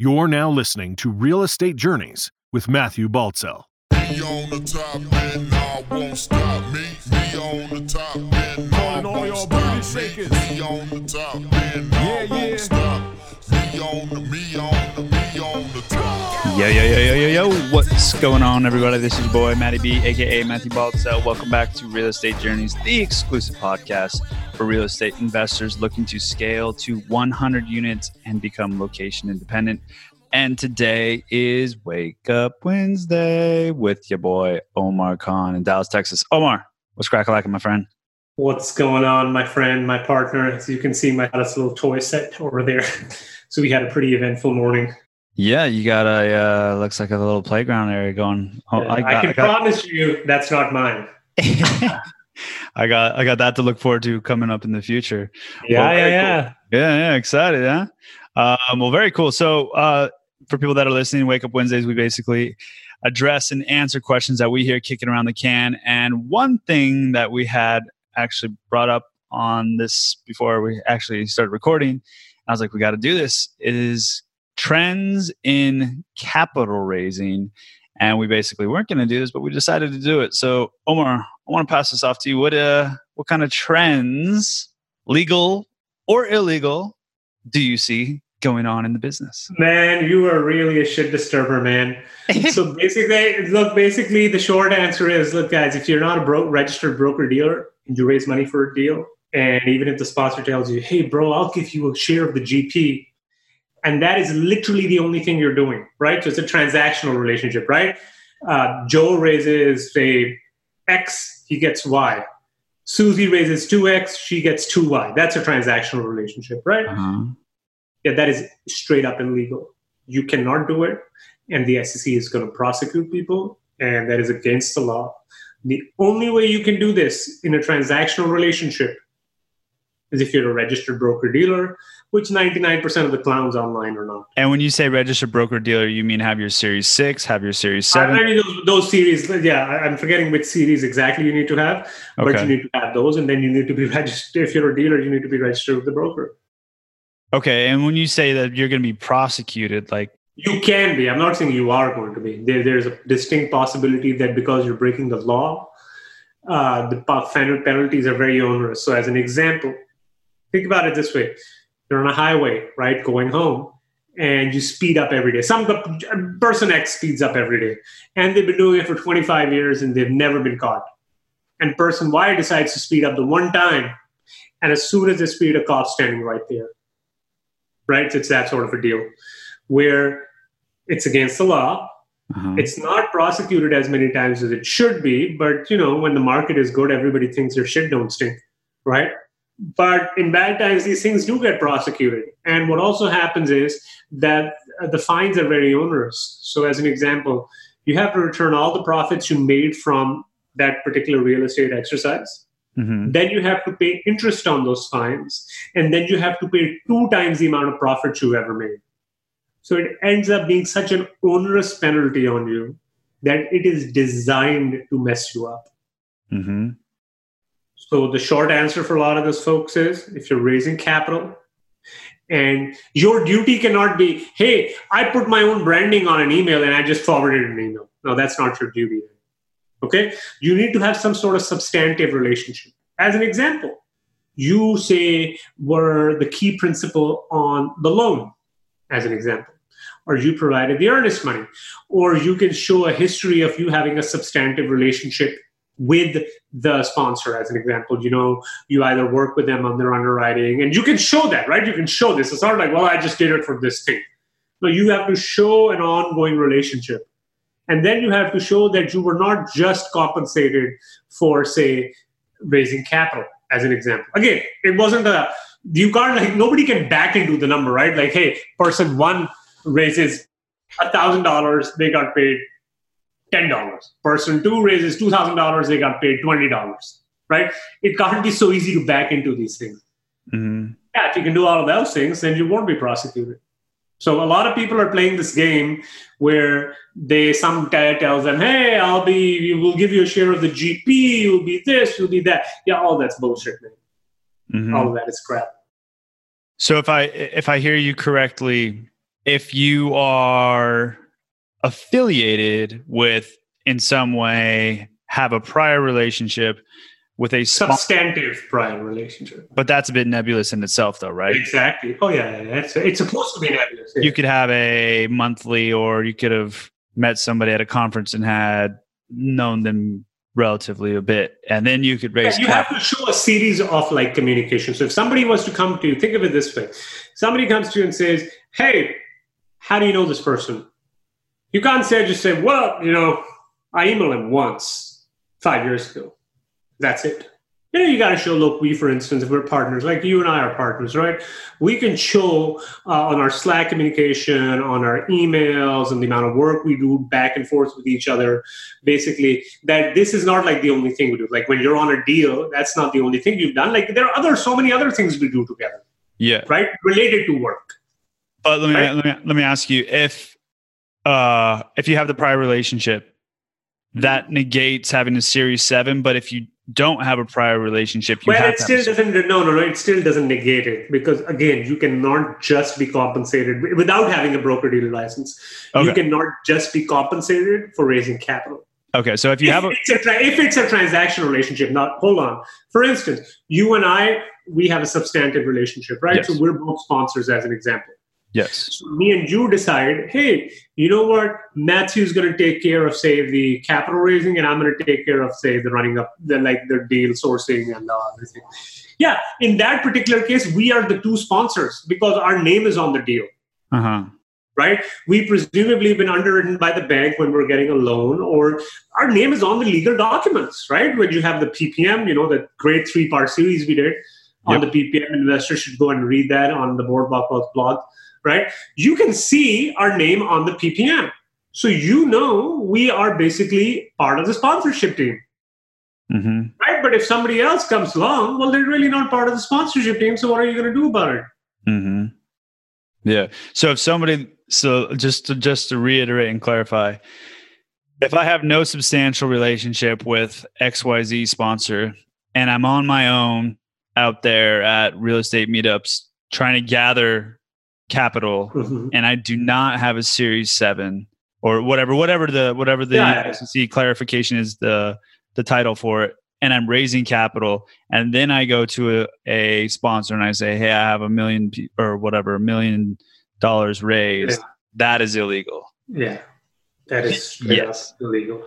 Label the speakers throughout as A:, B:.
A: You're now listening to Real Estate Journeys with Matthew Baltzell.
B: Yo, yo, yo, yo, yo, yo. What's going on, everybody? This is your boy, Matty B, aka Matthew Baltzell. Welcome back to Real Estate Journeys, the exclusive podcast for real estate investors looking to scale to 100 units and become location independent. And today is Wake Up Wednesday with your boy, Omar Khan in Dallas, Texas. Omar, what's crack like, my friend?
C: What's going on, my friend, my partner? As you can see, my little toy set over there. so we had a pretty eventful morning.
B: Yeah, you got a, uh, looks like a little playground area going. Oh,
C: I, got can promise you that's not mine.
B: I got I got that to look forward to coming up in the future.
C: Yeah,
B: Well,
C: yeah, yeah.
B: Yeah, yeah, excited, huh? Um, well, very cool. So, uh, for people that are listening, Wake Up Wednesdays, we basically address and answer questions that we hear kicking around the can. And one thing that we had actually brought up on this before we actually started recording, I was like, we got to do this, is trends in capital raising. And we basically weren't going to do this, but we decided to do it. So, Omar, I want to pass this off to you. What uh, what kind of trends, legal or illegal, do you see going on in the business?
C: Man, you are really a shit disturber, man. so basically, look, basically, the short answer is look, guys, if you're not a bro- registered broker dealer and you raise money for a deal, and even if the sponsor tells you, hey, bro, I'll give you a share of the GP, and that is literally the only thing you're doing, right? So it's a transactional relationship, right? Uh, Joe raises, say, X, he gets Y. Susie raises 2X, she gets 2Y. That's a transactional relationship, right?
B: Uh-huh.
C: Yeah, that is straight up illegal. You cannot do it, and the SEC is going to prosecute people, and that is against the law. The only way you can do this in a transactional relationship is if you're a registered broker dealer, which 99% of the clowns online are not.
B: And when you say registered broker dealer, you mean have your Series Six, have your Series
C: I
B: Seven?
C: mean, those, those series, yeah, I'm forgetting which series exactly you need to have, but you need to have those, and then you need to be registered. If you're a dealer, you need to be registered with the broker.
B: Okay, and when you say that you're going to be prosecuted, like
C: You can be. I'm not saying you are going to be. There, there's a distinct possibility that because you're breaking the law, uh, the penalties are very onerous. So, as an example, think about it this way: you're on a highway, right, going home, and you speed up every day. Some person X speeds up every day, and they've been doing it for 25 years, and they've never been caught. And person Y decides to speed up the one time, and as soon as they speed, a cop standing right there. Right? It's that sort of a deal where it's against the law.
B: uh-huh.
C: It's not prosecuted as many times as it should be, but you know, when the market is good, everybody thinks their shit don't stink, right? But in bad times, these things do get prosecuted. And what also happens is that uh, the fines are very onerous. So, as an example, you have to return all the profits you made from that particular real estate exercise
B: Mhm.
C: then you have to pay interest on those fines and then you have to pay two times the amount of profit you ever made so it ends up being such an onerous penalty on you that it is designed to mess you up
B: Mhm.
C: So the short answer for a lot of those folks is if you're raising capital and your duty cannot be hey i put my own branding on an email and i just forwarded an email. No that's not your duty. Okay? You need to have some sort of substantive relationship. As an example you say were the key principal on the loan as an example or you provided the earnest money or you can show a history of you having a substantive relationship with the sponsor as an example you know you either work with them on their underwriting and you can show that right? You can show this. It's not like well i just did it for this thing. No you have to show an ongoing relationship. And then you have to show that you were not just compensated for say raising capital as an example. Again it wasn't a you can't like nobody can back into the number right? Like hey person one raises a thousand dollars they got paid ten dollars person two raises two thousand dollars they got paid twenty dollars right it can't be so easy to back into these things
B: Mhm.
C: yeah if you can do all of those things then you won't be prosecuted so a lot of people are playing this game where they some guy tells them, "Hey, I'll be, we'll give you a share of the GP. You'll be this, you'll be that." Yeah, all that's bullshit, man.
B: Mhm.
C: All of that is crap.
B: So if I if I hear you correctly, if you are affiliated with in some way have a prior relationship with a
C: Substantive prior relationship.
B: but that's a bit nebulous in itself though right
C: Exactly. Oh yeah, yeah, yeah. It's, it's supposed to be nebulous. yeah.
B: you could have a monthly or you could have met somebody at a conference and had known them relatively a bit and then you could
C: Yeah,
B: raise
C: you
B: cap-
C: have to show a series of like communication. So if somebody wants to come to you, think of it this way: somebody comes to you and says, "Hey, how do you know this person?" You can't say just say, "Well, you know, I emailed him once five years ago." That's it. You know, you got to show. Look, we, for instance, if we're partners, like you and I are partners, right? We can show uh, on our Slack communication, on our emails, and the amount of work we do back and forth with each other basically that this is not like the only thing we do like when you're on a deal that's not the only thing you've done like there are other so many other things we do together
B: yeah
C: right related to work
B: But let me,
C: Right?
B: let me let me ask you if uh if you have the prior relationship, that negates having a series seven. But if you don't have a prior relationship, you
C: well
B: have
C: it still doesn't no no no it still doesn't negate it because again you cannot just be compensated without having a broker dealer license you cannot just be compensated for raising capital
B: okay. So if you have a
C: if, it's a tra- if it's a transactional relationship, not hold on. For instance, you and I, we have a substantive relationship, right?
B: Yes.
C: So we're both sponsors, as an example.
B: Yes,
C: So me and you decide, hey, you know what? Matthew's going to take care of, say, the capital raising, and I'm going to take care of, say, the running up, the like the deal sourcing and uh, everything. Yeah, in that particular case, we are the two sponsors because our name is on the deal
B: uh huh,
C: right? We presumably been underwritten by the bank when we're getting a loan, or our name is on the legal documents, right? When you have the PPM, you know, the great three part series we did on the PPM, investors should go and read that on the Boardwalk blog, right? You can see our name on the PPM. So you know we are basically part of the sponsorship team.
B: hmm
C: Right, but if somebody else comes along, well, they're really not part of the sponsorship team. So what are you going to do about it?
B: Mm-hmm. Yeah. So if somebody, so just to just to reiterate and clarify, if I have no substantial relationship with XYZ sponsor and I'm on my own out there at real estate meetups trying to gather capital
C: Mhm.
B: and I do not have a series 7 or whatever whatever the whatever the
C: Yeah.
B: SEC clarification is the the title for it and I'm raising capital and then I go to a, a sponsor and I say hey I have a million or whatever a million dollars raised
C: Yeah.
B: that is illegal
C: Yeah, that is
B: Yes.
C: illegal.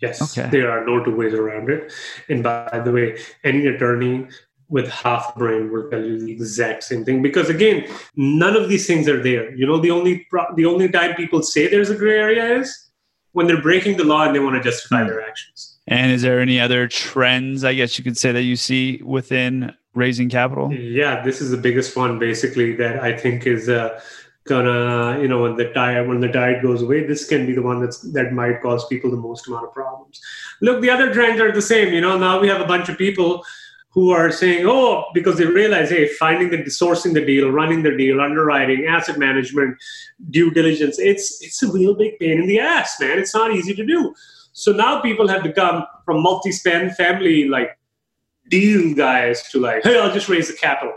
C: Yes,
B: Okay.
C: there are no two ways around it. And by the way, any attorney with half brain will tell you the exact same thing because again, none of these things are there. You know, the only pro- the only time people say there's a gray area is when they're breaking the law and they want to justify their actions.
B: and is there any other trends I guess you could say that you see within raising capital
C: Yeah, this is the biggest one basically that I think is uh, gonna, you know, when the tide when the tide goes away, this can be the one that's that might cause people the most amount of problems. Look, the other trends are the same. You know, now we have a bunch of people who are saying, oh, because they realize, hey, finding the sourcing the deal, running the deal, underwriting, asset management, due diligence, it's it's a real big pain in the ass, man. It's not easy to do. So now people have become from multi-spend family like deal guys to like, hey, I'll just raise the capital.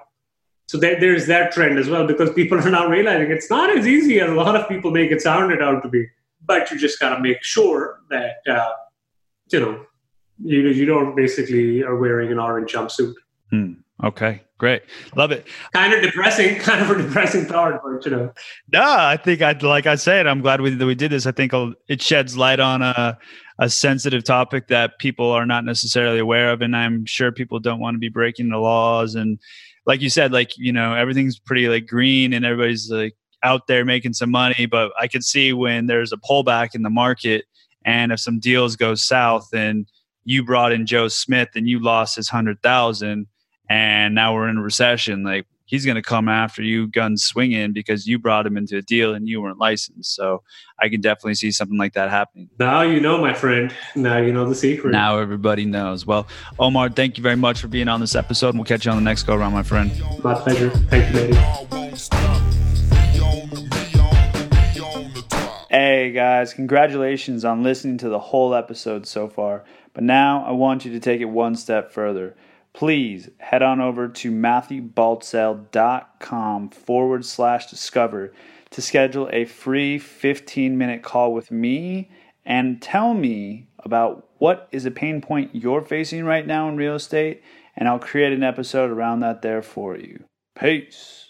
C: So there, there's that trend as well because people are now realizing it's not as easy as a lot of people make it sound it out to be. But you just gotta make sure that uh, you know you you don't basically are wearing an orange jumpsuit.
B: Hmm. okay great love it
C: Kind of depressing, kind of a depressing thought, but you know.
B: No, I think I like I said, I'm glad we that we did this. I think it sheds light on a a sensitive topic that people are not necessarily aware of, and I'm sure people don't want to be breaking the laws. And like you said, like you know, everything's pretty like green, and everybody's like out there making some money. But I could see when there's a pullback in the market, and if some deals go south, and you brought in Joe Smith, and you lost his hundred thousand, and now we're in a recession, like he's going to come after you guns swinging because you brought him into a deal and you weren't licensed. So I can definitely see something like that happening.
C: Now you know, my friend. Now you know the secret.
B: Now everybody knows. Well, Omar, thank you very much for being on this episode. We'll catch you on the next go around, my friend.
C: My pleasure. Thank you,
D: top.
B: Hey guys, congratulations on listening to the whole episode so far. But now I want you to take it one step further. Please head on over to matthewbaltzell.com forward slash discover to schedule a free 15 minute call with me and tell me about what is a pain point you're facing right now in real estate, and I'll create an episode around that there for you. Peace.